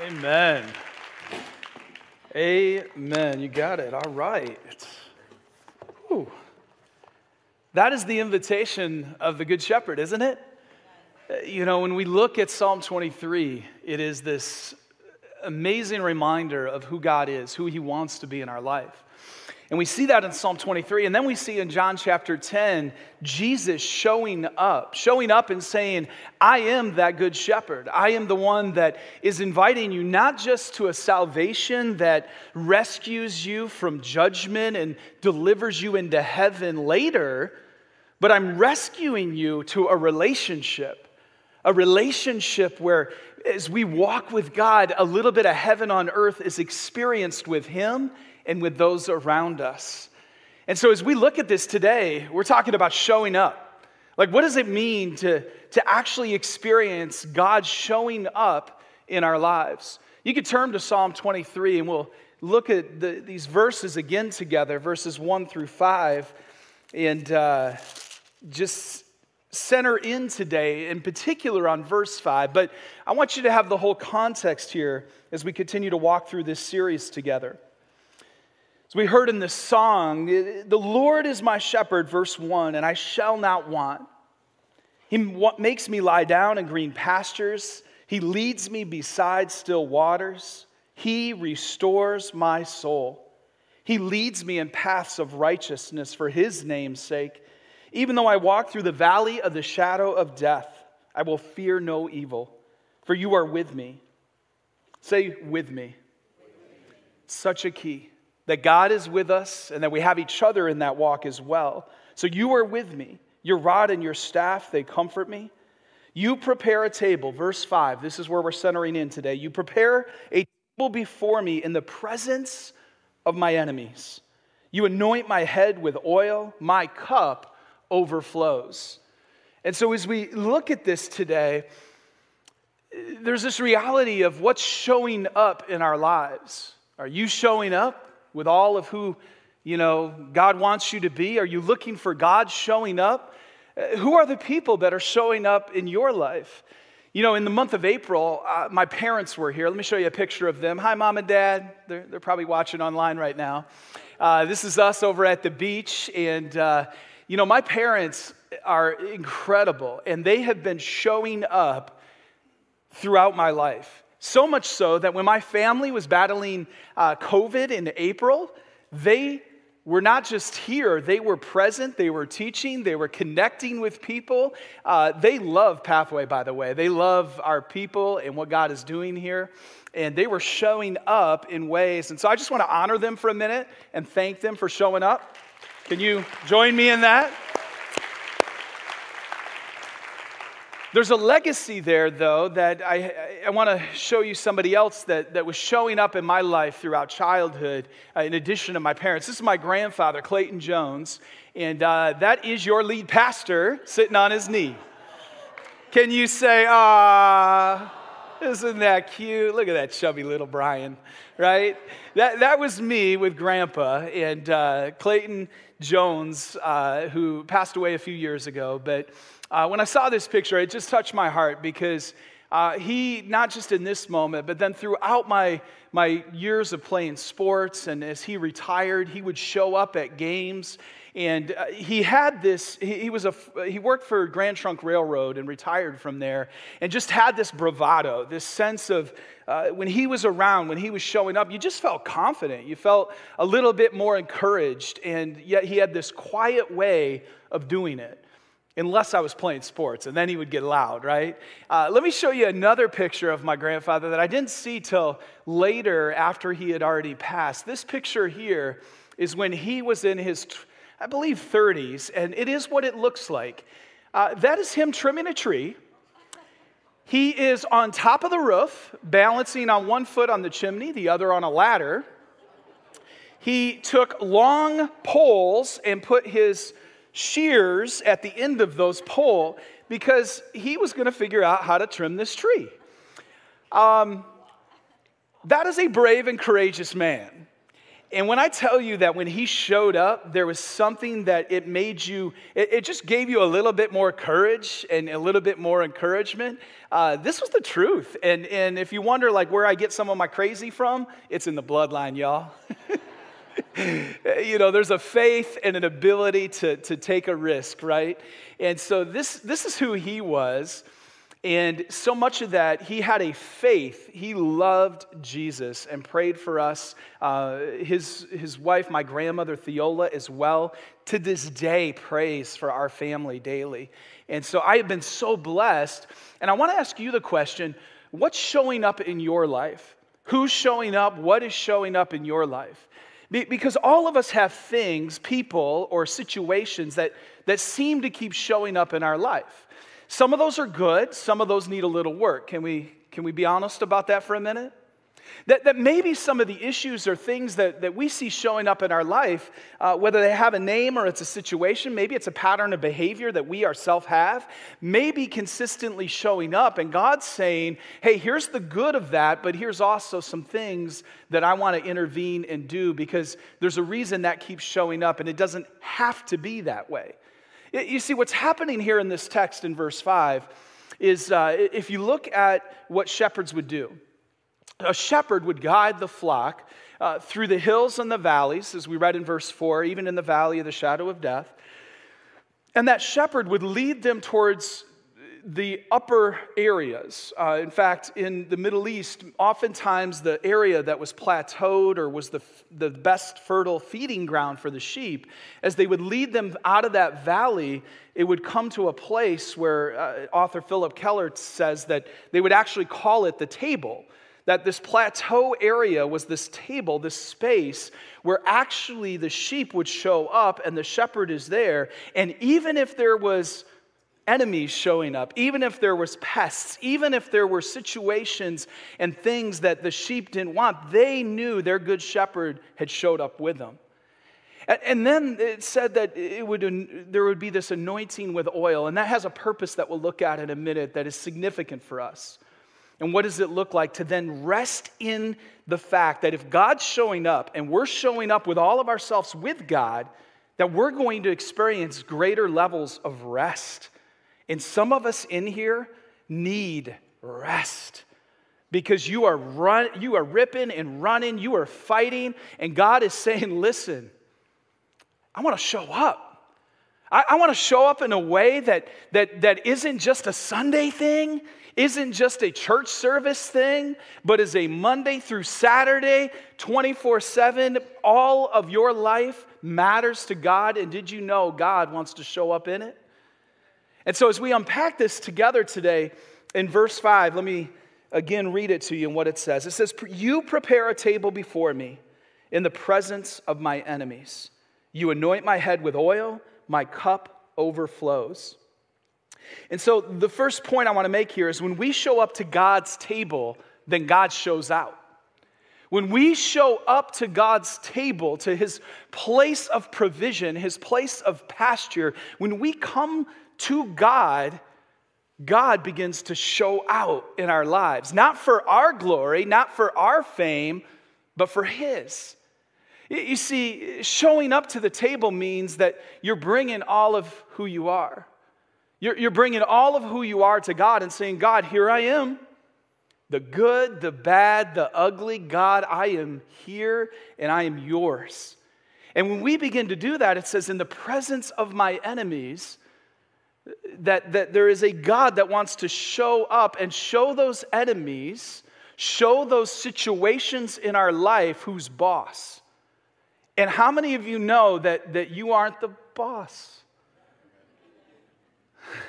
Amen. Amen. You got it. All right. That is the invitation of the Good Shepherd, isn't it? Uh, you know, when we look at Psalm 23, it is this amazing reminder of who God is, who He wants to be in our life. And we see that in Psalm 23. And then we see in John chapter 10, Jesus showing up, showing up and saying, I am that good shepherd. I am the one that is inviting you not just to a salvation that rescues you from judgment and delivers you into heaven later, but I'm rescuing you to a relationship. A relationship where, as we walk with God, a little bit of heaven on earth is experienced with Him and with those around us. And so, as we look at this today, we're talking about showing up. Like, what does it mean to, to actually experience God showing up in our lives? You could turn to Psalm 23 and we'll look at the, these verses again together, verses 1 through 5, and uh, just center in today, in particular on verse 5. But I want you to have the whole context here as we continue to walk through this series together. As we heard in this song, the Lord is my shepherd, verse 1, and I shall not want. He makes me lie down in green pastures. He leads me beside still waters. He restores my soul. He leads me in paths of righteousness for his name's sake. Even though I walk through the valley of the shadow of death, I will fear no evil, for you are with me. Say, with me. Such a key that God is with us and that we have each other in that walk as well. So you are with me. Your rod and your staff, they comfort me. You prepare a table, verse 5. This is where we're centering in today. You prepare a table before me in the presence of my enemies. You anoint my head with oil, my cup overflows. And so, as we look at this today, there's this reality of what's showing up in our lives. Are you showing up? With all of who, you know, God wants you to be? Are you looking for God showing up? Uh, who are the people that are showing up in your life? You know, in the month of April, uh, my parents were here. Let me show you a picture of them. Hi, mom and dad. They're, they're probably watching online right now. Uh, this is us over at the beach. And, uh, you know, my parents are incredible, and they have been showing up throughout my life. So much so that when my family was battling uh, COVID in April, they were not just here, they were present, they were teaching, they were connecting with people. Uh, they love Pathway, by the way. They love our people and what God is doing here. And they were showing up in ways. And so I just want to honor them for a minute and thank them for showing up. Can you join me in that? There's a legacy there, though, that I, I want to show you somebody else that, that was showing up in my life throughout childhood, uh, in addition to my parents. This is my grandfather, Clayton Jones, and uh, that is your lead pastor sitting on his knee. Can you say, ah, isn't that cute? Look at that chubby little Brian, right? That, that was me with Grandpa and uh, Clayton Jones, uh, who passed away a few years ago, but uh, when I saw this picture, it just touched my heart because uh, he, not just in this moment, but then throughout my, my years of playing sports, and as he retired, he would show up at games. And uh, he had this, he, he, was a, he worked for Grand Trunk Railroad and retired from there, and just had this bravado, this sense of uh, when he was around, when he was showing up, you just felt confident. You felt a little bit more encouraged, and yet he had this quiet way of doing it unless I was playing sports, and then he would get loud, right? Uh, let me show you another picture of my grandfather that I didn't see till later after he had already passed. This picture here is when he was in his, I believe, 30s, and it is what it looks like. Uh, that is him trimming a tree. He is on top of the roof, balancing on one foot on the chimney, the other on a ladder. He took long poles and put his shears at the end of those pole because he was going to figure out how to trim this tree. Um, that is a brave and courageous man. And when I tell you that when he showed up, there was something that it made you, it, it just gave you a little bit more courage and a little bit more encouragement. Uh, this was the truth. And, and if you wonder like where I get some of my crazy from, it's in the bloodline, y'all. you know, there's a faith and an ability to, to take a risk, right? And so this, this is who he was. And so much of that, he had a faith. He loved Jesus and prayed for us. Uh, his, his wife, my grandmother Theola, as well, to this day prays for our family daily. And so I have been so blessed. And I want to ask you the question what's showing up in your life? Who's showing up? What is showing up in your life? Because all of us have things, people, or situations that, that seem to keep showing up in our life. Some of those are good, some of those need a little work. Can we, can we be honest about that for a minute? That, that maybe some of the issues or things that, that we see showing up in our life, uh, whether they have a name or it's a situation, maybe it's a pattern of behavior that we ourselves have, maybe consistently showing up. And God's saying, hey, here's the good of that, but here's also some things that I want to intervene and do because there's a reason that keeps showing up, and it doesn't have to be that way. You see, what's happening here in this text in verse 5 is uh, if you look at what shepherds would do, a shepherd would guide the flock uh, through the hills and the valleys, as we read in verse 4, even in the valley of the shadow of death. And that shepherd would lead them towards the upper areas. Uh, in fact, in the Middle East, oftentimes the area that was plateaued or was the, the best fertile feeding ground for the sheep, as they would lead them out of that valley, it would come to a place where uh, author Phillip Keller says that they would actually call it the table. That this plateau area was this table, this space where actually the sheep would show up and the shepherd is there. And even if there was enemies showing up, even if there was pests, even if there were situations and things that the sheep didn't want, they knew their good shepherd had showed up with them. And then it said that it would, there would be this anointing with oil, and that has a purpose that we'll look at in a minute that is significant for us. And what does it look like to then rest in the fact that if God's showing up and we're showing up with all of ourselves with God, that we're going to experience greater levels of rest and some of us in here need rest because you are run, you are ripping and running, you are fighting, and God is saying, "Listen, I want to show up. I, I want to show up in a way that, that, that isn't just a Sunday thing, isn't just a church service thing, but is a Monday through Saturday, 24 7. All of your life matters to God. And did you know God wants to show up in it? And so, as we unpack this together today, in verse 5, let me again read it to you and what it says. It says, You prepare a table before me in the presence of my enemies. You anoint my head with oil, my cup overflows. And so, the first point I want to make here is when we show up to God's table, then God shows out. When we show up to God's table, to his place of provision, his place of pasture, when we come to God, God begins to show out in our lives, not for our glory, not for our fame, but for His. You see, showing up to the table means that you're bringing all of who you are. You're, you're bringing all of who you are to God and saying, God, here I am. The good, the bad, the ugly, God, I am here and I am yours. And when we begin to do that, it says, in the presence of my enemies, that, that there is a God that wants to show up and show those enemies, show those situations in our life who's boss. And how many of you know that, that you aren't the boss?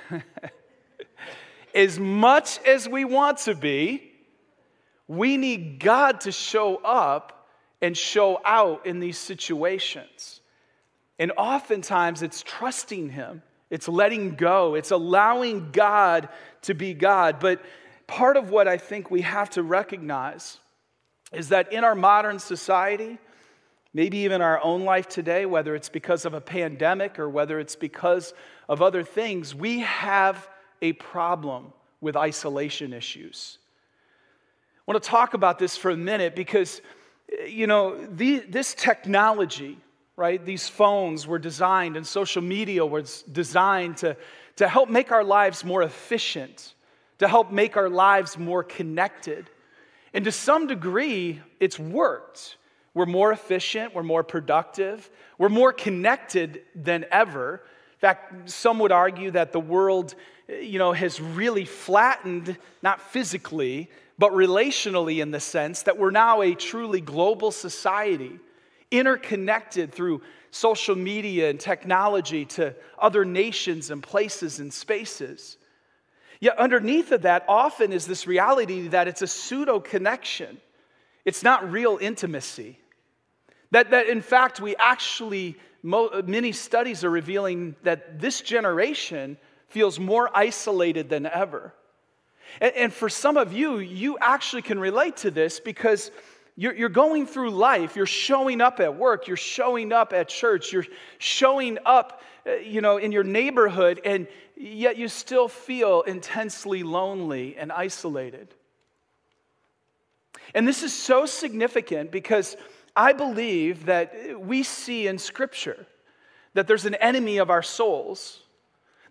as much as we want to be, we need God to show up and show out in these situations. And oftentimes it's trusting Him it's letting go, it's allowing God to be God. But part of what I think we have to recognize is that in our modern society, maybe even our own life today, whether it's because of a pandemic or whether it's because of other things, we have a problem with isolation issues. I want to talk about this for a minute because You know, the, this technology, right, these phones were designed and social media was designed to, to help make our lives more efficient, to help make our lives more connected. And to some degree, it's worked. We're more efficient, we're more productive, we're more connected than ever. In fact, some would argue that the world, you know, has really flattened, not physically, but relationally in the sense that we're now a truly global society, interconnected through social media and technology to other nations and places and spaces. Yet, underneath of that, often is this reality that it's a pseudo connection. It's not real intimacy. That, that in fact, we actually, many studies are revealing that this generation feels more isolated than ever. And, and for some of you, you actually can relate to this because you're, you're going through life, you're showing up at work, you're showing up at church, you're showing up, uh, you know, in your neighborhood, and yet you still feel intensely lonely and isolated. And this is so significant because I believe that we see in Scripture that there's an enemy of our souls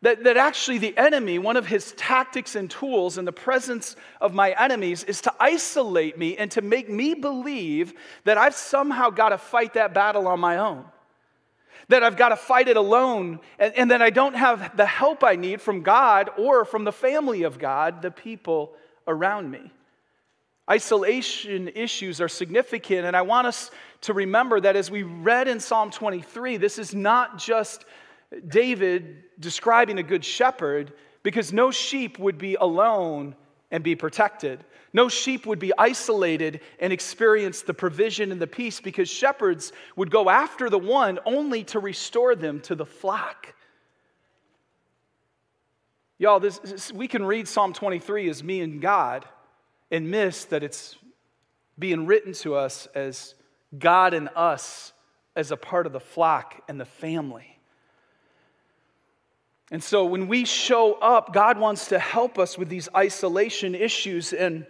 that, that actually the enemy, one of his tactics and tools in the presence of my enemies, is to isolate me and to make me believe that I've somehow got to fight that battle on my own. That I've got to fight it alone, and, and that I don't have the help I need from God or from the family of God, the people around me. Isolation issues are significant, and I want us to remember that as we read in Psalm 23, this is not just David describing a good shepherd because no sheep would be alone and be protected. No sheep would be isolated and experience the provision and the peace because shepherds would go after the one only to restore them to the flock. Y'all, this, we can read Psalm 23 as me and God and miss that it's being written to us as God and us as a part of the flock and the family. And so when we show up, God wants to help us with these isolation issues. And,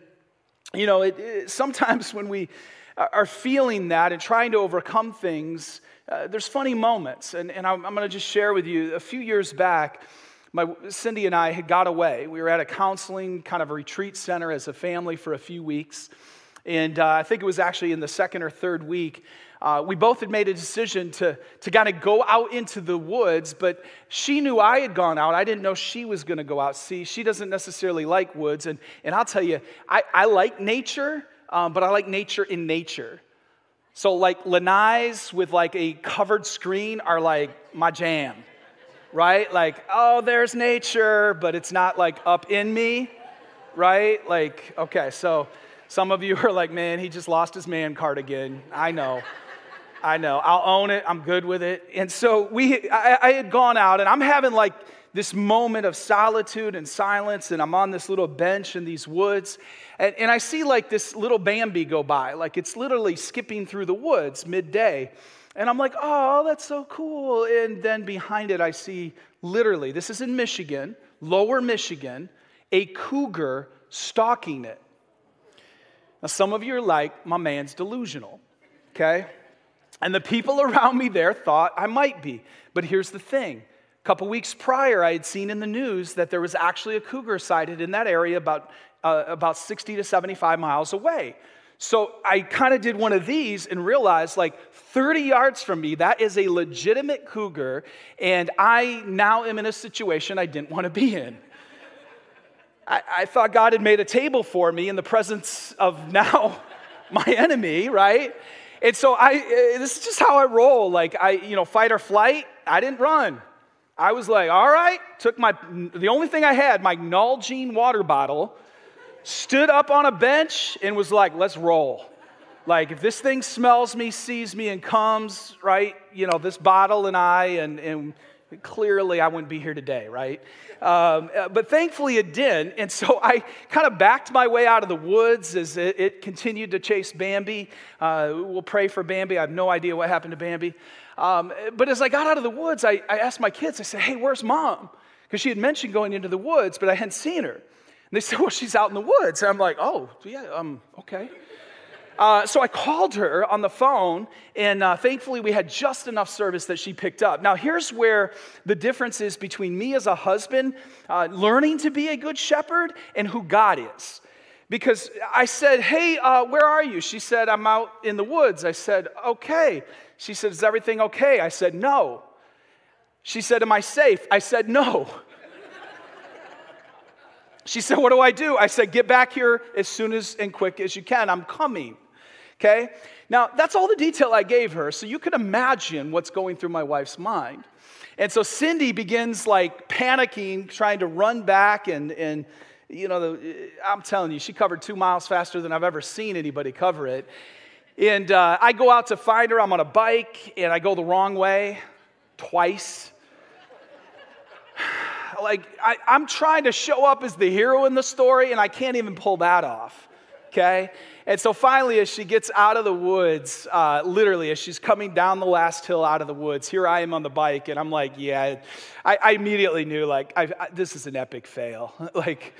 you know, it, it, sometimes when we are feeling that and trying to overcome things, uh, there's funny moments. And, and I'm, I'm going to just share with you a few years back. My, Cindy and I had got away. We were at a counseling kind of a retreat center as a family for a few weeks. And uh, I think it was actually in the second or third week uh, we both had made a decision to, to kind of go out into the woods, but she knew I had gone out. I didn't know she was going to go out. See, she doesn't necessarily like woods. And, and I'll tell you, I, I like nature, um, but I like nature in nature. So, like, lanais with like a covered screen are like my jam, right? Like, oh, there's nature, but it's not like up in me, right? Like, okay, so some of you are like, man, he just lost his man card again. I know. I know. I'll own it. I'm good with it. And so we, I, I, had gone out, and I'm having like this moment of solitude and silence, and I'm on this little bench in these woods, and, and I see like this little Bambi go by, like it's literally skipping through the woods midday. And I'm like, oh, that's so cool. And then behind it, I see literally, this is in Michigan, lower Michigan, a cougar stalking it. Now, some of you are like, my man's delusional, okay? And the people around me there thought I might be. But here's the thing. A couple weeks prior, I had seen in the news that there was actually a cougar sighted in that area about, uh, about 60 to 75 miles away. So I kind of did one of these and realized like 30 yards from me, that is a legitimate cougar, and I now am in a situation I didn't want to be in. I, I thought God had made a table for me in the presence of now my enemy, right? And so I, eh, this is just how I roll. Like I, you know, fight or flight. I didn't run. I was like, all right. Took my, the only thing I had, my Nalgene water bottle, stood up on a bench and was like, let's roll. Like if this thing smells me, sees me, and comes, right? You know, this bottle and I, and and clearly I wouldn't be here today, right? Um, uh, but thankfully it did. And so I kind of backed my way out of the woods as it, it continued to chase Bambi. Uh, we'll pray for Bambi. I have no idea what happened to Bambi. Um, but as I got out of the woods, I, I asked my kids, I said, hey, where's mom? Because she had mentioned going into the woods, but I hadn't seen her. And they said, well, she's out in the woods. And I'm like, oh, yeah, um, okay. Uh, so I called her on the phone, and uh, thankfully we had just enough service that she picked up. Now, here's where the difference is between me as a husband, uh, learning to be a good shepherd, and who God is. Because I said, Hey, uh, where are you? She said, I'm out in the woods. I said, Okay. She said, Is everything okay? I said, No. She said, Am I safe? I said, No. She said, What do I do? I said, Get back here as soon as and quick as you can. I'm coming. Okay? Now, that's all the detail I gave her, so you can imagine what's going through my wife's mind. And so Cindy begins like panicking, trying to run back, and, and you know, the, I'm telling you, she covered two miles faster than I've ever seen anybody cover it. And uh, I go out to find her. I'm on a bike, and I go the wrong way twice like I, I'm trying to show up as the hero in the story, and I can't even pull that off. Okay? And so finally, as she gets out of the woods, uh, literally, as she's coming down the last hill out of the woods, here I am on the bike, and I'm like, yeah, I, I immediately knew, like, I, this is an epic fail. like,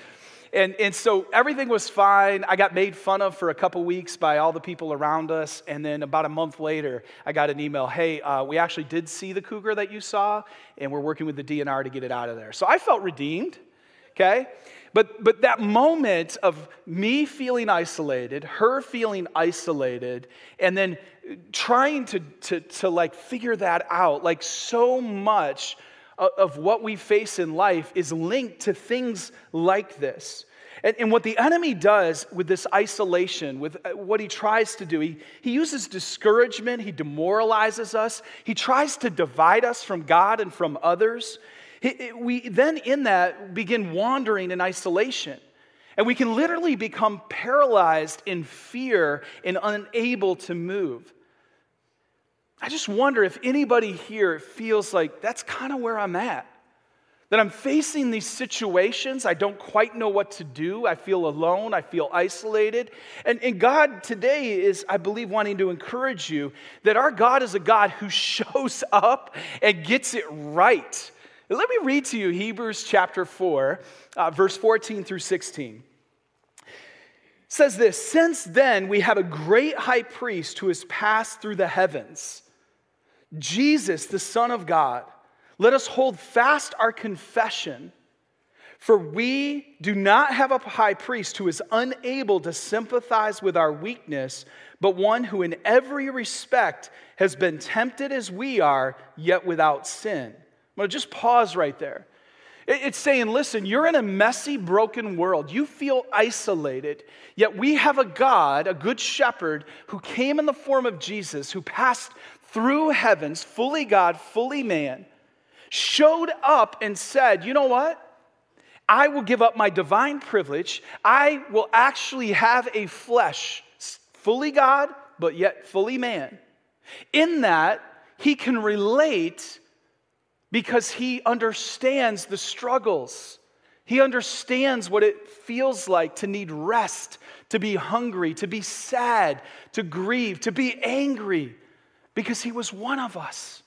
and, and so everything was fine. I got made fun of for a couple weeks by all the people around us. And then about a month later, I got an email hey, uh, we actually did see the cougar that you saw, and we're working with the DNR to get it out of there. So I felt redeemed, okay? But, but that moment of me feeling isolated, her feeling isolated, and then trying to, to, to like figure that out, like so much of what we face in life is linked to things like this. And, and, what the enemy does with this isolation, with uh, what he tries to do, he, he uses discouragement, he demoralizes us, he tries to divide us from God and from others. He, we then, in that, begin wandering in isolation. And we can literally become paralyzed in fear and unable to move. I just wonder if anybody here feels like that's kind of where I'm at. That I'm facing these situations, I don't quite know what to do. I feel alone, I feel isolated. And, and God today is, I believe, wanting to encourage you that our God is a God who shows up and gets it right. Let me read to you Hebrews chapter 4, uh, verse 14 through 16 says this Since then, we have a great high priest who has passed through the heavens, Jesus, the Son of God. Let us hold fast our confession. For we do not have a high priest who is unable to sympathize with our weakness, but one who in every respect has been tempted as we are, yet without sin. I'm going to just pause right there. It's saying, listen, you're in a messy, broken world. You feel isolated, yet we have a God, a good shepherd, who came in the form of Jesus, who passed through heavens, fully God, fully man, showed up and said, You know what? I will give up my divine privilege. I will actually have a flesh, fully God, but yet fully man. In that, he can relate because he understands the struggles. He understands what it feels like to need rest, to be hungry, to be sad, to grieve, to be angry, because he was one of us.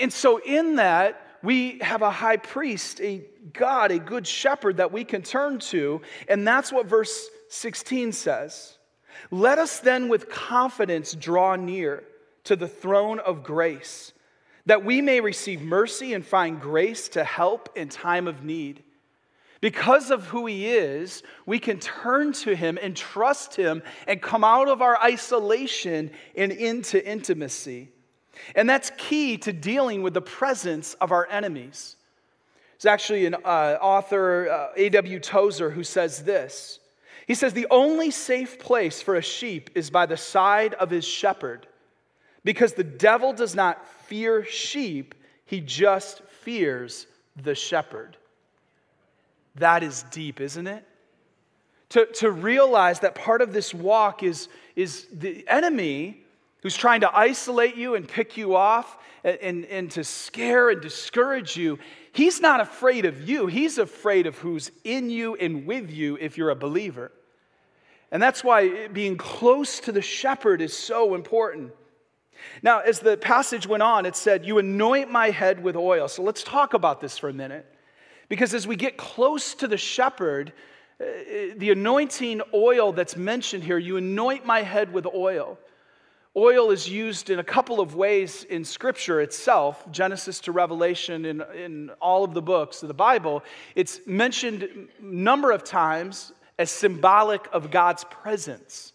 And so, in that, we have a high priest, a God, a good shepherd that we can turn to. And that's what verse 16 says. Let us then with confidence draw near to the throne of grace, that we may receive mercy and find grace to help in time of need. Because of who he is, we can turn to him and trust him and come out of our isolation and into intimacy. And that's key to dealing with the presence of our enemies. There's actually an uh, author, uh, A.W. Tozer, who says this. He says, The only safe place for a sheep is by the side of his shepherd, because the devil does not fear sheep, he just fears the shepherd. That is deep, isn't it? To, to realize that part of this walk is, is the enemy who's trying to isolate you and pick you off and, and, and, to scare and discourage you, he's not afraid of you. He's afraid of who's in you and with you if you're a believer. And that's why being close to the shepherd is so important. Now, as the passage went on, it said, You anoint my head with oil. So let's talk about this for a minute. Because as we get close to the shepherd, uh, the anointing oil that's mentioned here, you anoint my head with oil. Oil is used in a couple of ways in Scripture itself, Genesis to Revelation, in, in all of the books of the Bible. It's mentioned a number of times as symbolic of God's presence.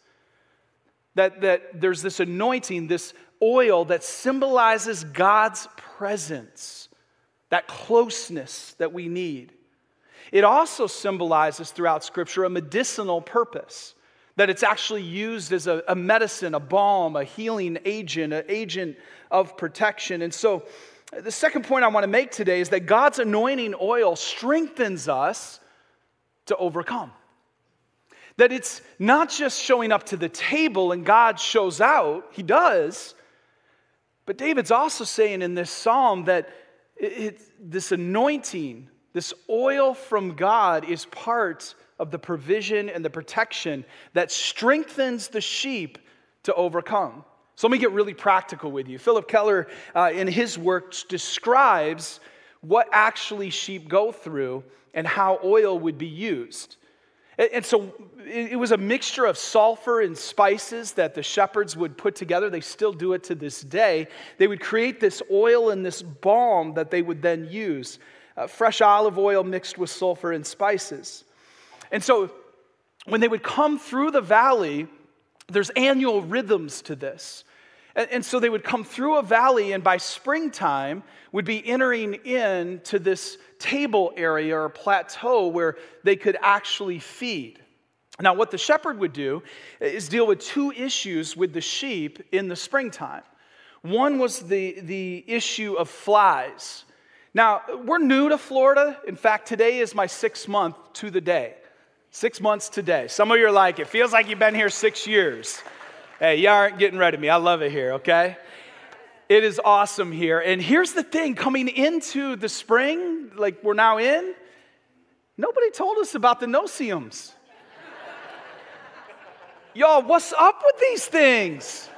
That, that there's this anointing, this oil that symbolizes God's presence, that closeness that we need. It also symbolizes throughout Scripture a medicinal purpose that it's actually used as a, a medicine, a balm, a healing agent, an agent of protection. And so, the second point I want to make today is that God's anointing oil strengthens us to overcome. That it's not just showing up to the table and God shows out, He does. But David's also saying in this psalm that this anointing, this oil from God, is part of the provision and the protection that strengthens the sheep to overcome. So let me get really practical with you. Phillip Keller, uh, in his work, describes what actually sheep go through and how oil would be used. And so it was a mixture of sulfur and spices that the shepherds would put together. They still do it to this day. They would create this oil and this balm that they would then use uh, fresh olive oil mixed with sulfur and spices. And so when they would come through the valley, there's annual rhythms to this. And, so they would come through a valley, and by springtime, would be entering into this table area or plateau where they could actually feed. Now, what the shepherd would do is deal with two issues with the sheep in the springtime. One was the, the issue of flies. Now, we're new to Florida. In fact, today is my sixth month to the day. Six months today. Some of you are like, it feels like you've been here six years. Hey, y'all aren't getting rid of me. I love it here, okay? It is awesome here. And here's the thing coming into the spring, like we're now in, nobody told us about the no-see-ums. Y'all, what's up with these things?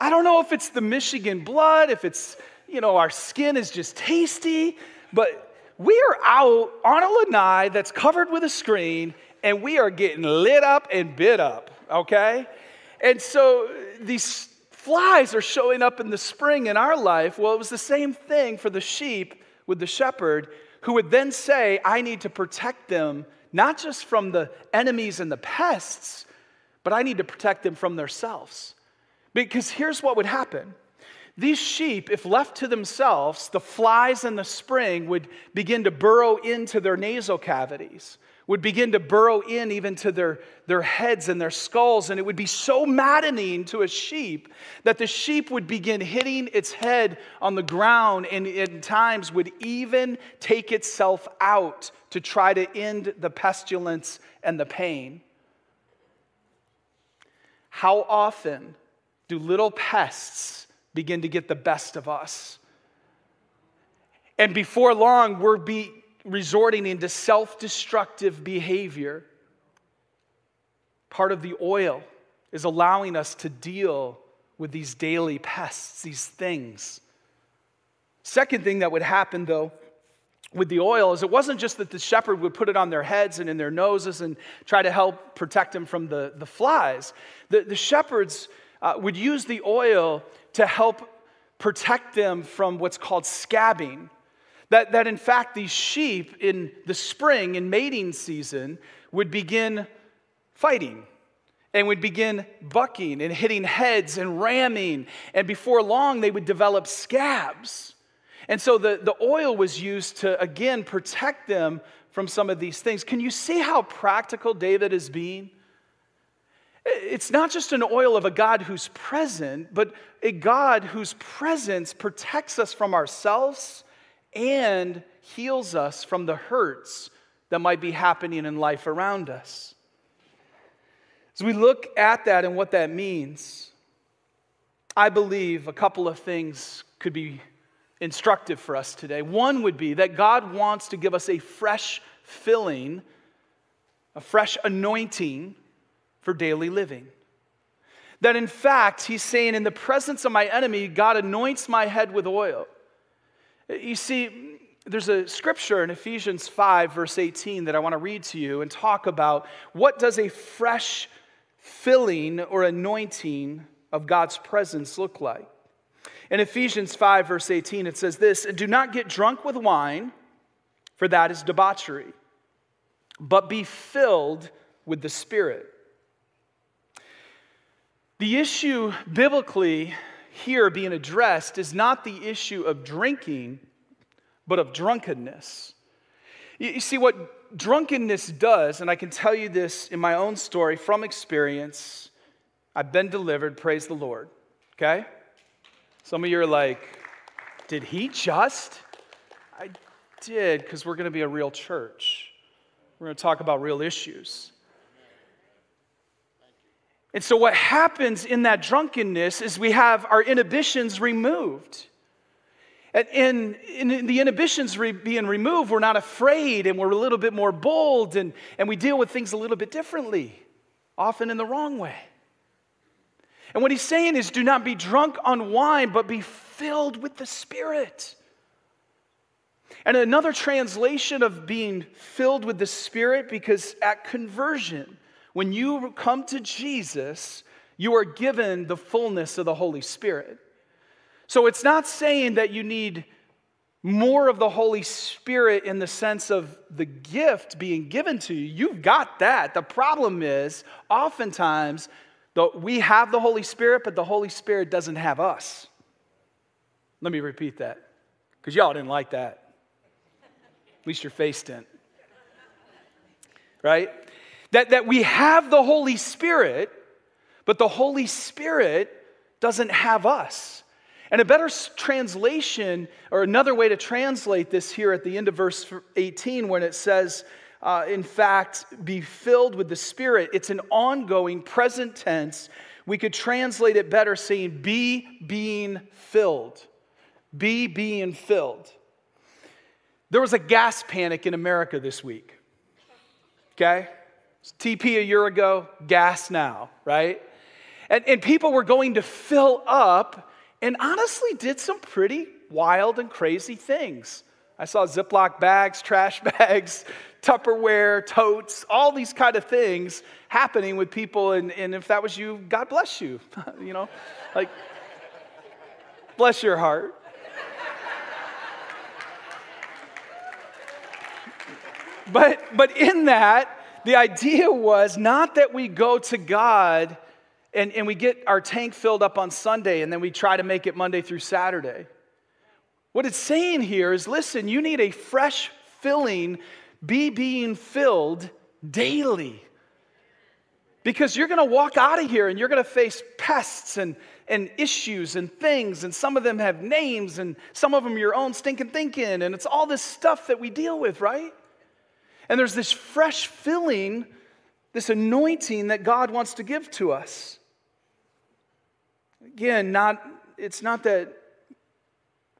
I don't know if it's the Michigan blood, if it's, you know, our skin is just tasty, but we are out on a lanai that's covered with a screen and we are getting lit up and bit up, okay? And so these flies are showing up in the spring in our life. Well, it was the same thing for the sheep with the shepherd who would then say, I need to protect them not just from the enemies and the pests, but I need to protect them from themselves. Because here's what would happen these sheep, if left to themselves, the flies in the spring would begin to burrow into their nasal cavities, would begin to burrow in even to their, their heads and their skulls. And it would be so maddening to a sheep that the sheep would begin hitting its head on the ground and in times would even take itself out to try to end the pestilence and the pain. How often do little pests begin to get the best of us. And before long, we're be resorting into self destructive behavior. Part of the oil is allowing us to deal with these daily pests, these things. Second thing that would happen, though, with the oil is it wasn't just that the shepherd would put it on their heads and in their noses and try to help protect them from the, the flies. The, the shepherds uh, would use the oil to help protect them from what's called scabbing. That, that in fact, these sheep in the spring, in mating season, would begin fighting and would begin bucking and hitting heads and ramming. And before long, they would develop scabs. And so the, the oil was used to, again, protect them from some of these things. Can you see how practical David is being? It's not just an oil of a God who's present, but a God whose presence protects us from ourselves and heals us from the hurts that might be happening in life around us. As we look at that and what that means, I believe a couple of things could be instructive for us today. One would be that God wants to give us a fresh filling, a fresh anointing for daily living. That in fact, he's saying, in the presence of my enemy, God anoints my head with oil. You see, there's a scripture in Ephesians 5, verse 18, that I want to read to you and talk about what does a fresh filling or anointing of God's presence look like. In Ephesians 5, verse 18, it says this do not get drunk with wine, for that is debauchery, but be filled with the Spirit. The issue biblically here being addressed is not the issue of drinking but of drunkenness. You see, what drunkenness does, and I can tell you this in my own story from experience, I've been delivered, praise the Lord, okay? Some of you are like, did he just? I did, because we're going to be a real church. We're going to talk about real issues. And so, what happens in that drunkenness is we have our inhibitions removed. And in, the inhibitions re- being removed, we're not afraid and we're a little bit more bold and, and we deal with things a little bit differently, often in the wrong way. And what he's saying is do not be drunk on wine, but be filled with the Spirit. And another translation of being filled with the Spirit, because at conversion, when you come to Jesus, you are given the fullness of the Holy Spirit. So it's not saying that you need more of the Holy Spirit in the sense of the gift being given to you. You've got that. The problem is, oftentimes, we have the Holy Spirit, but the Holy Spirit doesn't have us. Let me repeat that, because y'all didn't like that. At least your face didn't. Right? That, that we have the Holy Spirit, but the Holy Spirit doesn't have us. And a better translation, or another way to translate this here at the end of verse 18, when it says, uh, in fact, be filled with the Spirit, it's an ongoing present tense. We could translate it better saying, be being filled. Be being filled. There was a gas panic in America this week. Okay? TP a year ago, gas now, right? And, and people were going to fill up and honestly did some pretty wild and crazy things. I saw Ziploc bags, trash bags, Tupperware, totes, all these kind of things happening with people. And, and if that was you, God bless you. you know, like, bless your heart. But, but in that, the idea was not that we go to God and, and we get our tank filled up on Sunday and then we try to make it Monday through Saturday. What it's saying here is listen, you need a fresh filling, be being filled daily. Because you're going to walk out of here and you're going to face pests and, and issues and things, and some of them have names, and some of them your own stinking thinking, and it's all this stuff that we deal with, right? And there's this fresh filling, this anointing that God wants to give to us. Again, not, it's not that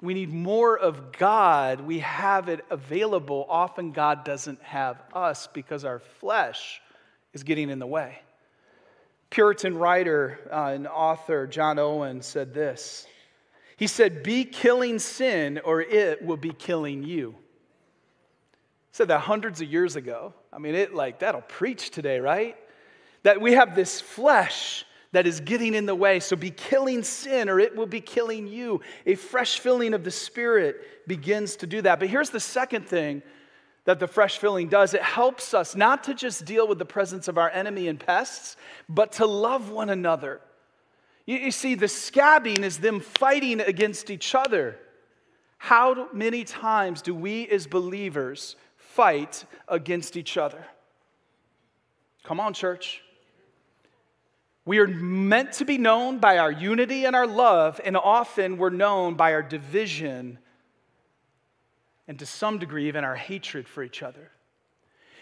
we need more of God, we have it available. Often God doesn't have us because our flesh is getting in the way. Puritan writer uh, and author John Owen said this. He said, Be killing sin, or it will be killing you. Said that hundreds of years ago. I mean, it like that'll preach today, right? That we have this flesh that is getting in the way. So be killing sin, or it will be killing you. A fresh filling of the Spirit begins to do that. But here's the second thing that the fresh filling does it helps us not to just deal with the presence of our enemy and pests, but to love one another. You, you see, the scabbing is them fighting against each other. How many times do we as believers fight against each other? Come on, church. We are meant to be known by our unity and our love, and often we're known by our division and to some degree, even our hatred for each other.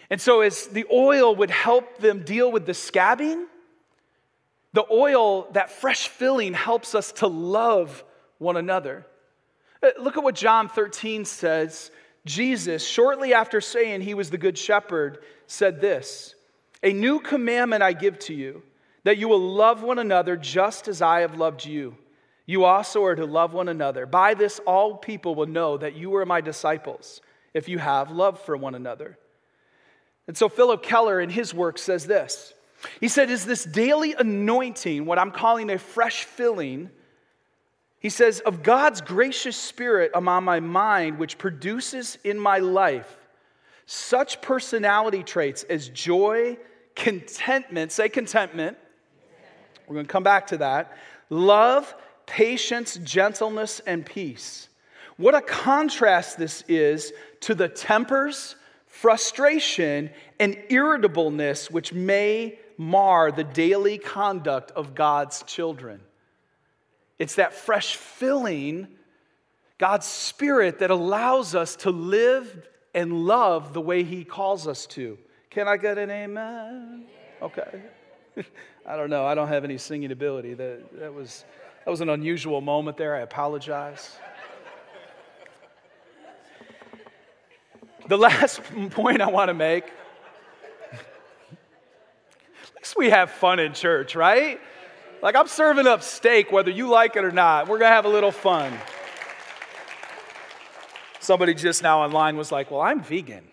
And so, as the oil would help them deal with the scabbing, the oil, that fresh filling, helps us to love one another. Uh, look at what John 13 says. Jesus, shortly after saying he was the good shepherd, said this A new commandment I give to you that you will love one another just as I have loved you. You also are to love one another. By this, all people will know that you are my disciples if you have love for one another. And so, Phillip Keller in his work says this He said, Is this daily anointing, what I'm calling a fresh filling, he says, of God's gracious spirit among my mind, which produces in my life such personality traits as joy, contentment, say contentment. We're going to come back to that. Love, patience, gentleness, and peace. What a contrast this is to the tempers, frustration, and irritableness which may mar the daily conduct of God's children. It's that fresh filling, God's Spirit, that allows us to live and love the way He calls us to. Can I get an amen? Okay. I don't know. I don't have any singing ability. That, that, was, that was an unusual moment there. I apologize. The last point I want to make at least we have fun in church, right? Like I'm serving up steak whether you like it or not. We're going to have a little fun. Somebody just now online was like, Well, I'm vegan.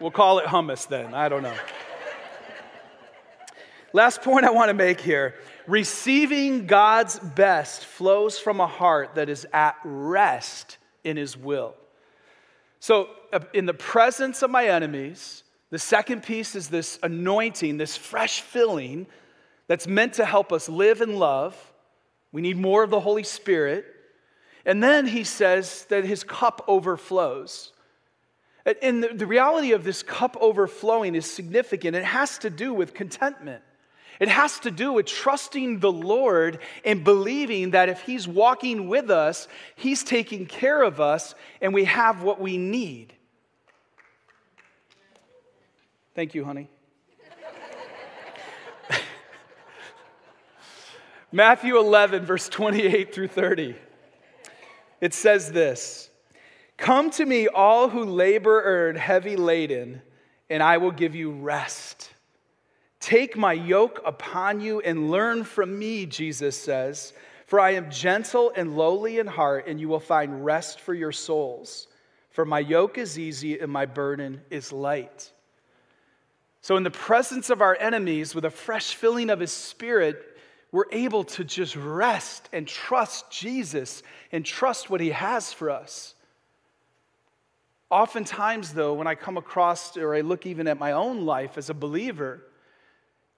we'll call it hummus then. I don't know. Last point I want to make here receiving God's best flows from a heart that is at rest in His will. So, uh, in the presence of my enemies, the second piece is this anointing, this fresh filling that's meant to help us live and love. We need more of the Holy Spirit. And then he says that his cup overflows. And the reality of this cup overflowing is significant. It has to do with contentment. It has to do with trusting the Lord and believing that if He's walking with us, He's taking care of us, and we have what we need. Thank you, honey. Matthew 11, verse 28 through 30. It says this Come to me, all who labor and heavy laden, and I will give you rest. Take my yoke upon you and learn from me, Jesus says, for I am gentle and lowly in heart, and you will find rest for your souls. For my yoke is easy and my burden is light. So, in the presence of our enemies, with a fresh filling of His Spirit, we're able to just rest and trust Jesus and trust what He has for us. Oftentimes, though, when I come across or I look even at my own life as a believer,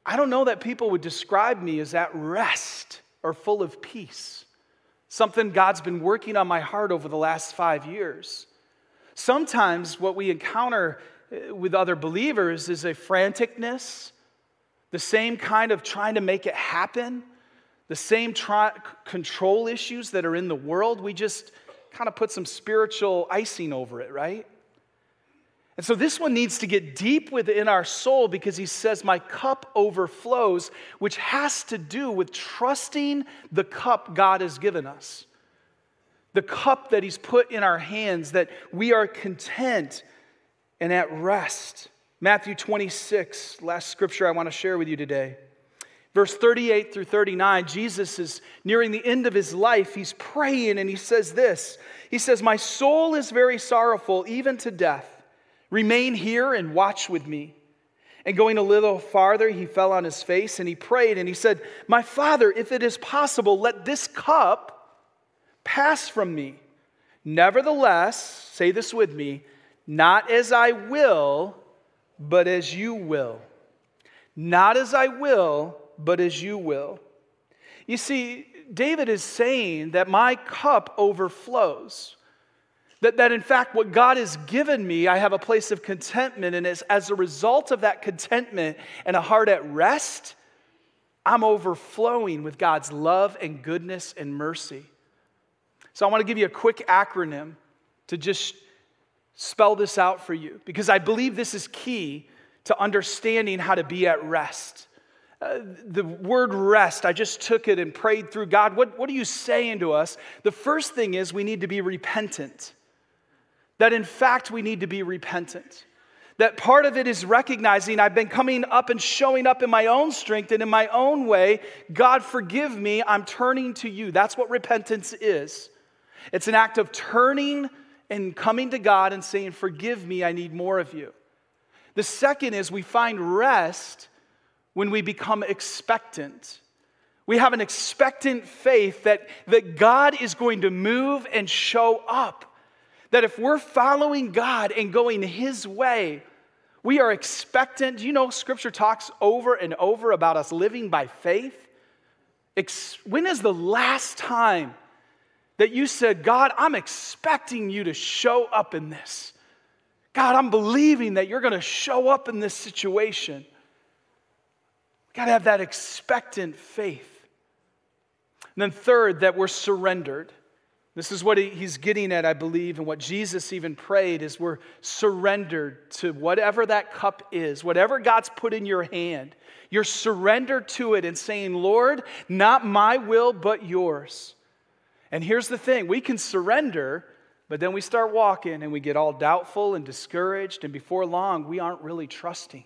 I don't know that people would describe me as at rest or full of peace. Something God's been working on my heart over the last five years. Sometimes what we encounter with other believers is a franticness, the same kind of trying to make it happen, the same control issues that are in the world. We just kind of put some spiritual icing over it, right? And so this one needs to get deep within our soul because he says, My cup overflows, which has to do with trusting the cup God has given us. The cup that he's put in our hands, that we are content and at rest. Matthew 26, last scripture I want to share with you today. Verse 38 through 39, Jesus is nearing the end of his life. He's praying and he says this He says, My soul is very sorrowful, even to death. Remain here and watch with me. And going a little farther, he fell on his face and he prayed and he said, My father, if it is possible, let this cup pass from me. Nevertheless, say this with me, not as I will, but as you will. Not as I will, but as you will. You see, David is saying that my cup overflows. That, that in fact, what God has given me, I have a place of contentment. And as, as a result of that contentment and a heart at rest, I'm overflowing with God's love and goodness and mercy. So I want to give you a quick acronym to just spell this out for you because I believe this is key to understanding how to be at rest. Uh, the word rest, I just took it and prayed through God. What, what are you saying to us? The first thing is we need to be repentant. That in fact we need to be repentant. That part of it is recognizing I've been coming up and showing up in my own strength and in my own way. God, forgive me. I'm turning to you. That's what repentance is. It's an act of turning and coming to God and saying, Forgive me, I need more of you. The second is we find rest when we become expectant. We have an expectant faith that, that God is going to move and show up. That if we're following God and going His way, we are expectant. You know, Scripture talks over and over about us living by faith. When is the last time that you said, God, I'm expecting you to show up in this? God, I'm believing that you're going to show up in this situation. We Got to have that expectant faith. And then, third, that we're surrendered. This is what he's getting at, I believe, and what Jesus even prayed is we're surrendered to whatever that cup is, whatever God's put in your hand. You're surrendered to it and saying, Lord, not my will, but yours. And here's the thing we can surrender, but then we start walking and we get all doubtful and discouraged, and before long, we aren't really trusting.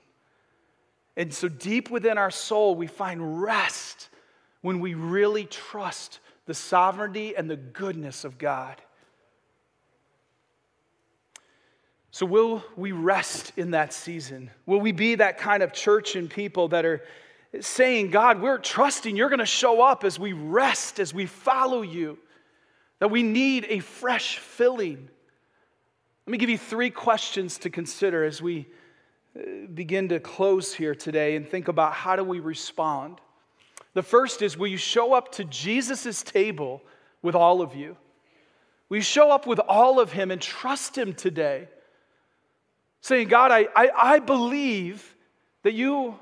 And so, deep within our soul, we find rest when we really trust the sovereignty and the goodness of God. So, will we rest in that season? Will we be that kind of church and people that are saying, God, we're trusting you're going to show up as we rest, as we follow you, that we need a fresh filling? Let me give you three questions to consider as we uh, begin to close here today and think about how do we respond. The first is will you show up to Jesus' table with all of you? Will you show up with all of Him and trust Him today? Saying, God, I, I, I believe that you,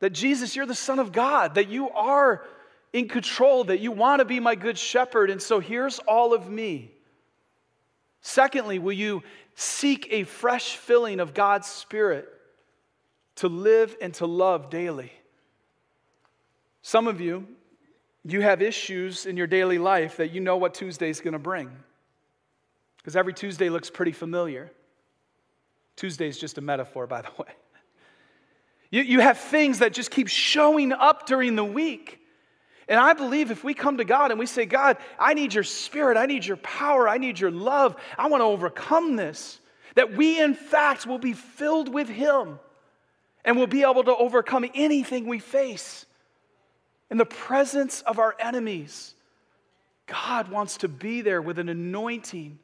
that Jesus, you're the Son of God, that you are in control, that you want to be my good shepherd, and so here's all of me. Secondly, will you seek a fresh filling of God's Spirit to live and to love daily? Some of you, you have issues in your daily life that you know what Tuesday is going to bring. Because every Tuesday looks pretty familiar. Tuesday is just a metaphor, by the way. You, you have things that just keep showing up during the week. And I believe if we come to God and we say, God, I need your spirit, I need your power, I need your love, I want to overcome this, that we in fact will be filled with Him and will be able to overcome anything we face in the presence of our enemies. God wants to be there with an anointing.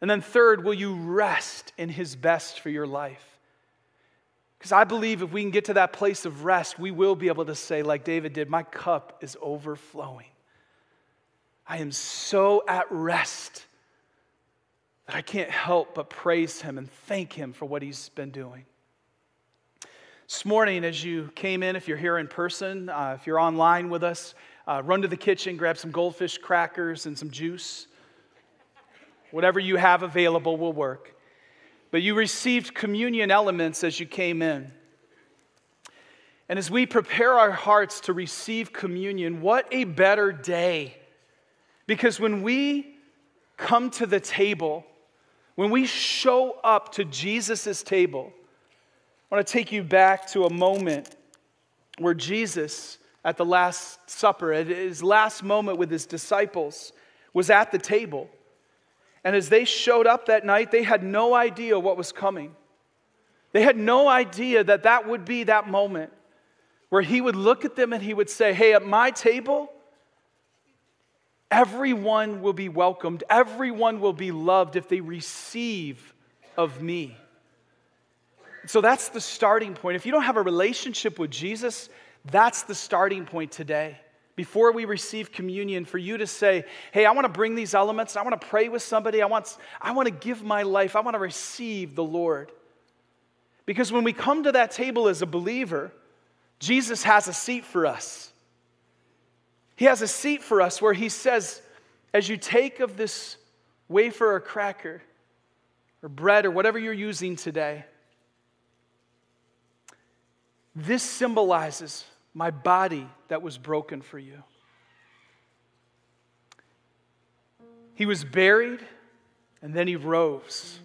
And then, third, will you rest in His best for your life? Because I believe if we can get to that place of rest, we will be able to say, like David did, My cup is overflowing. I am so at rest that I can't help but praise Him and thank Him for what He's been doing. This morning, as you came in, if you're here in person, uh, if you're online with us, uh, run to the kitchen, grab some goldfish crackers and some juice. Whatever you have available will work. But you received communion elements as you came in. And as we prepare our hearts to receive communion, what a better day. Because when we come to the table, when we show up to Jesus' table, I want to take you back to a moment where Jesus, at the Last Supper, at his last moment with his disciples, was at the table. And as they showed up that night, they had no idea what was coming. They had no idea that that would be that moment where he would look at them and he would say, Hey, at my table, everyone will be welcomed, everyone will be loved if they receive of me. So that's the starting point. If you don't have a relationship with Jesus, that's the starting point today. Before we receive communion, for you to say, Hey, I want to bring these elements. I want to pray with somebody. I want, I want to give my life. I want to receive the Lord. Because when we come to that table as a believer, Jesus has a seat for us. He has a seat for us where He says, As you take of this wafer or cracker or bread or whatever you're using today, this symbolizes my body that was broken for you. He was buried and then he rose.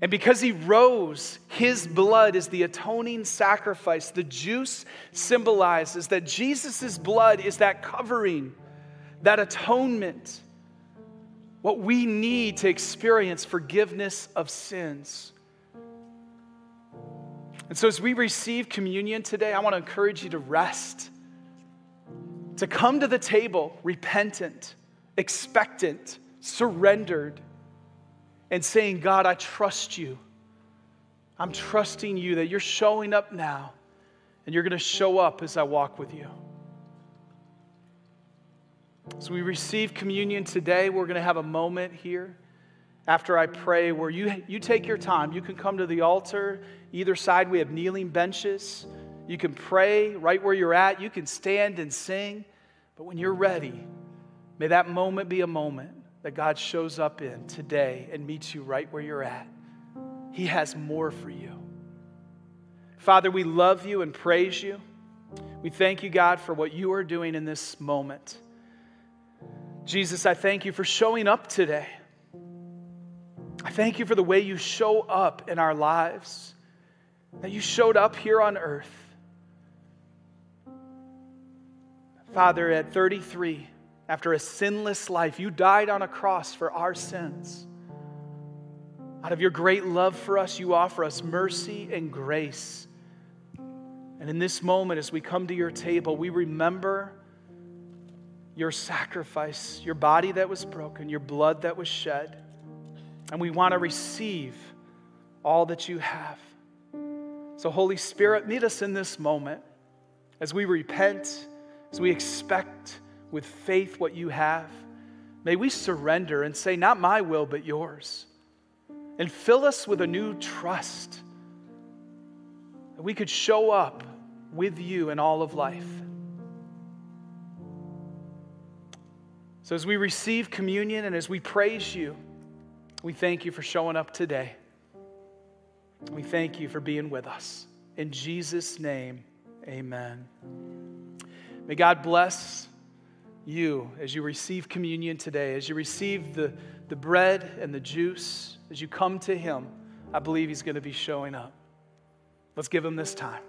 And because he rose, his blood is the atoning sacrifice. The juice symbolizes that Jesus' blood is that covering, that atonement, what we need to experience forgiveness of sins. And so, as we receive communion today, I want to encourage you to rest, to come to the table repentant, expectant, surrendered and saying, God, I trust you. I'm trusting you that you're showing up now and you're going to show up as I walk with you. So we receive communion today. We're going to have a moment here after I pray where you, you take your time. You can come to the altar. Either side, we have kneeling benches. You can pray right where you're at. You can stand and sing. But when you're ready, may that moment be a moment that God shows up in today and meets you right where you're at. He has more for you. Father, we love you and praise you. We thank you, God, for what you are doing in this moment. Jesus, I thank you for showing up today. I thank you for the way you show up in our lives, that you showed up here on earth. Father, at 33, after a sinless life. You died on a cross for our sins. Out of your great love for us, you offer us mercy and grace. And in this moment, as we come to your table, we remember your sacrifice, your body that was broken, your blood that was shed. And we want to receive all that you have. So, Holy Spirit, meet us in this moment as we repent, as we expect with faith what you have. May we surrender and say, Not my will, but yours. And fill us with a new trust that we could show up with you in all of life. So, as we receive communion and as we praise you, we thank you for showing up today. We thank you for being with us. In Jesus' name, amen. May God bless you as you receive communion today, as you receive the, the bread and the juice, as you come to Him, I believe He's going to be showing up. Let's give Him this time.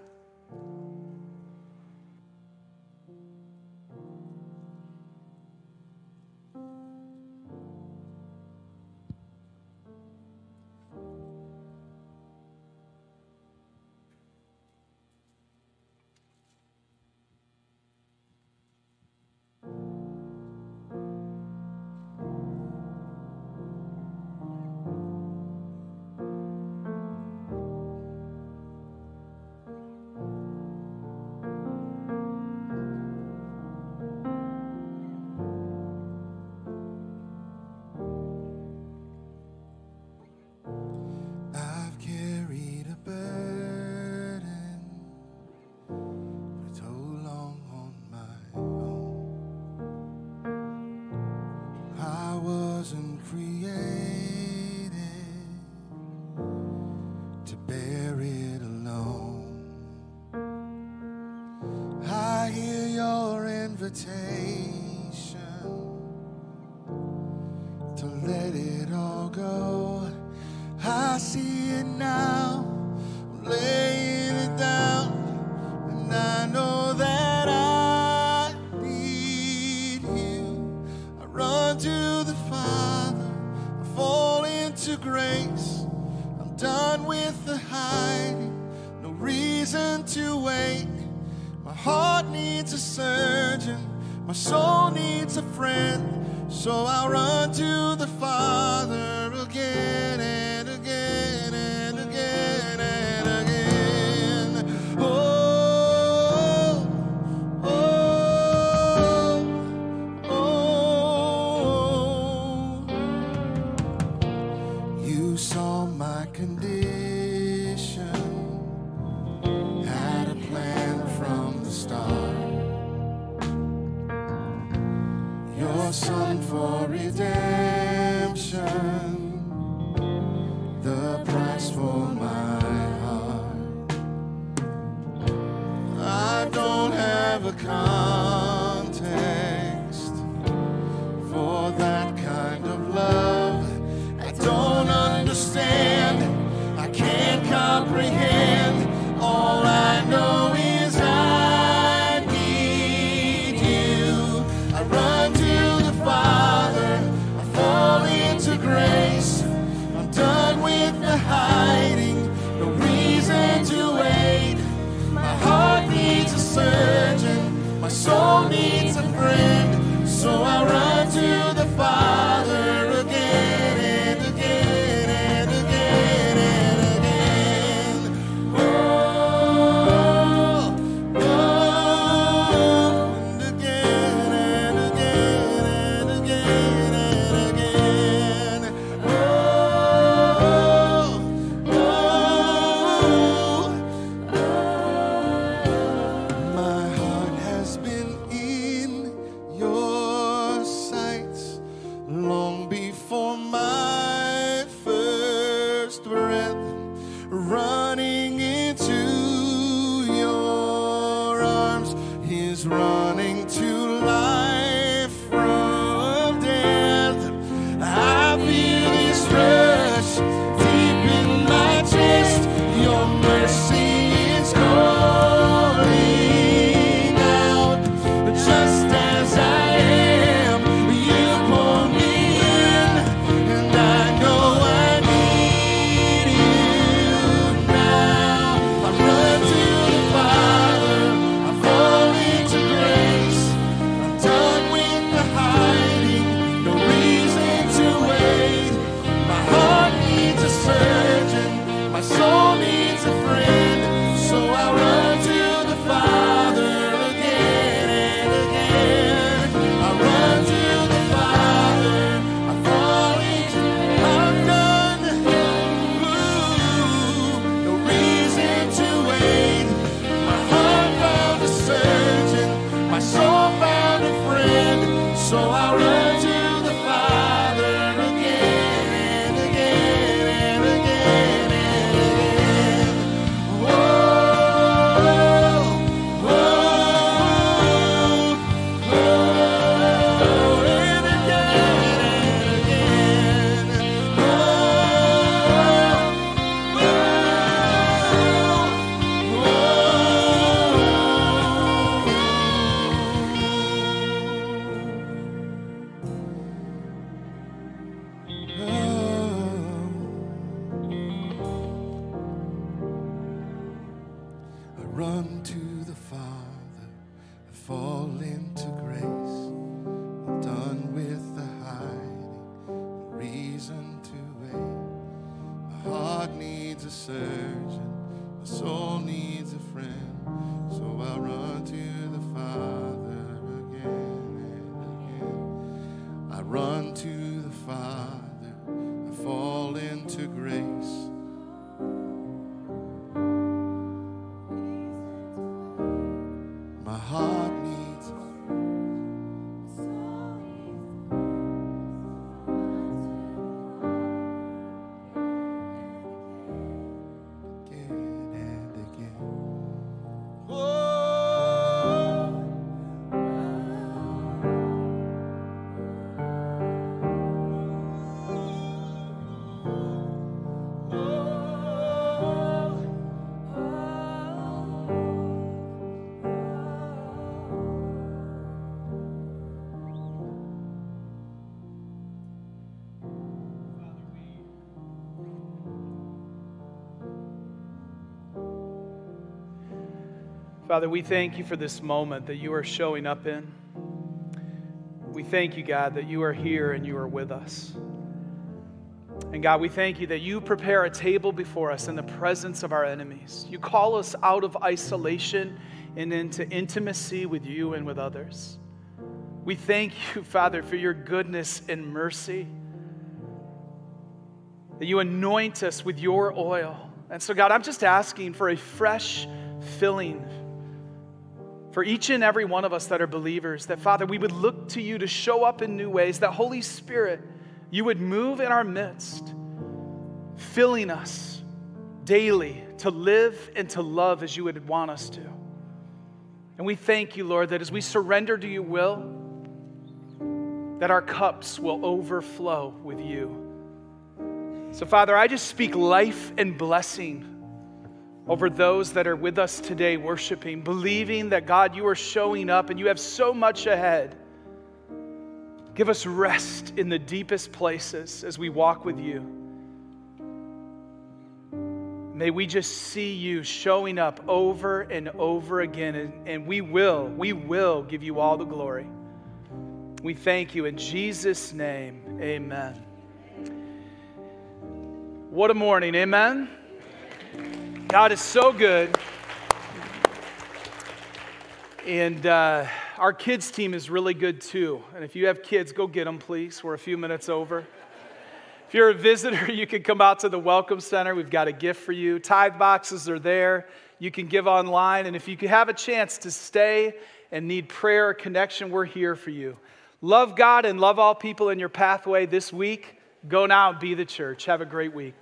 Father, we thank you for this moment that you are showing up in. We thank you, God, that you are here and you are with us. And God, we thank you that you prepare a table before us in the presence of our enemies. You call us out of isolation and into intimacy with you and with others. We thank you, Father, for your goodness and mercy. That you anoint us with your oil. And so, God, I'm just asking for a fresh filling for each and every one of us that are believers, that Father, we would look to you to show up in new ways, that Holy Spirit, you would move in our midst, filling us daily to live and to love as you would want us to. And we thank you, Lord, that as we surrender to your will, that our cups will overflow with you. So, Father, I just speak life and blessing over those that are with us today worshiping, believing that God, you are showing up and you have so much ahead. Give us rest in the deepest places as we walk with you. May we just see you showing up over and over again, and, and we will, we will give you all the glory. We thank you in Jesus' name. Amen. What a morning, amen. God is so good. And uh, our kids' team is really good too. And if you have kids, go get them, please. We're a few minutes over. If you're a visitor, you can come out to the Welcome Center. We've got a gift for you. Tithe boxes are there. You can give online. And if you have a chance to stay and need prayer or connection, we're here for you. Love God and love all people in your pathway this week. Go now and be the church. Have a great week.